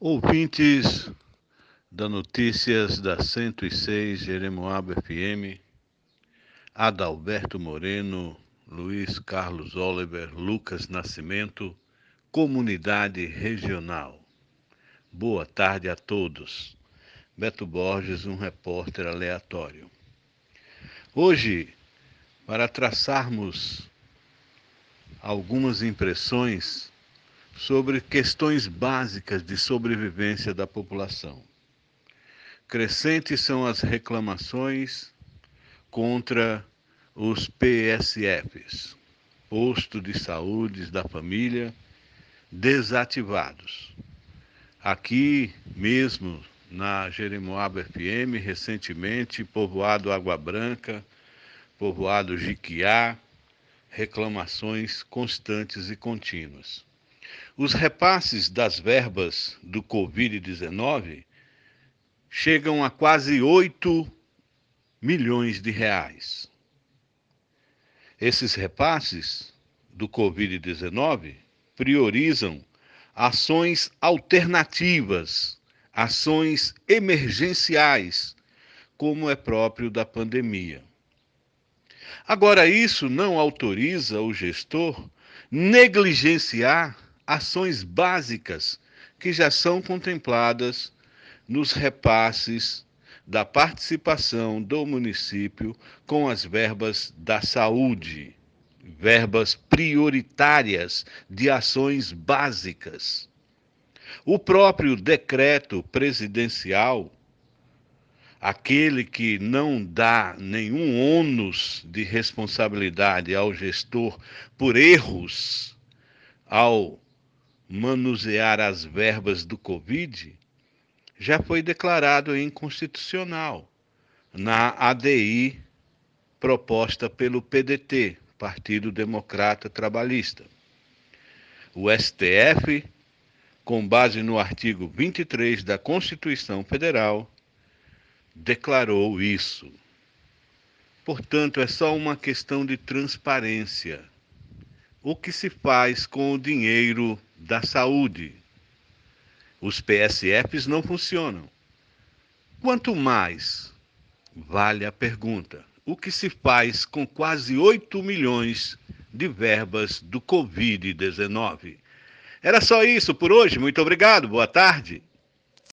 Ouvintes da Notícias da 106 Jeremoabo FM, Adalberto Moreno, Luiz Carlos Oliver, Lucas Nascimento, Comunidade Regional. Boa tarde a todos. Beto Borges, um repórter aleatório. Hoje, para traçarmos algumas impressões sobre questões básicas de sobrevivência da população. Crescentes são as reclamações contra os PSFs, posto de saúde da família, desativados. Aqui mesmo na Jeremoabo FM, recentemente, povoado Água Branca, povoado Jiquiá, reclamações constantes e contínuas. Os repasses das verbas do Covid-19 chegam a quase 8 milhões de reais. Esses repasses do Covid-19 priorizam ações alternativas, ações emergenciais, como é próprio da pandemia. Agora, isso não autoriza o gestor negligenciar ações básicas que já são contempladas nos repasses da participação do município com as verbas da saúde, verbas prioritárias de ações básicas. O próprio decreto presidencial, aquele que não dá nenhum ônus de responsabilidade ao gestor por erros ao manusear as verbas do Covid, já foi declarado inconstitucional na ADI proposta pelo PDT, Partido Democrata Trabalhista. O STF, com base no artigo 23 da Constituição Federal, declarou isso. Portanto, é só uma questão de transparência. O que se faz com o dinheiro da saúde? Os PSFs não funcionam. Quanto mais vale a pergunta: o que se faz com quase 8 milhões de verbas do Covid-19? Era só isso por hoje. Muito obrigado. Boa tarde.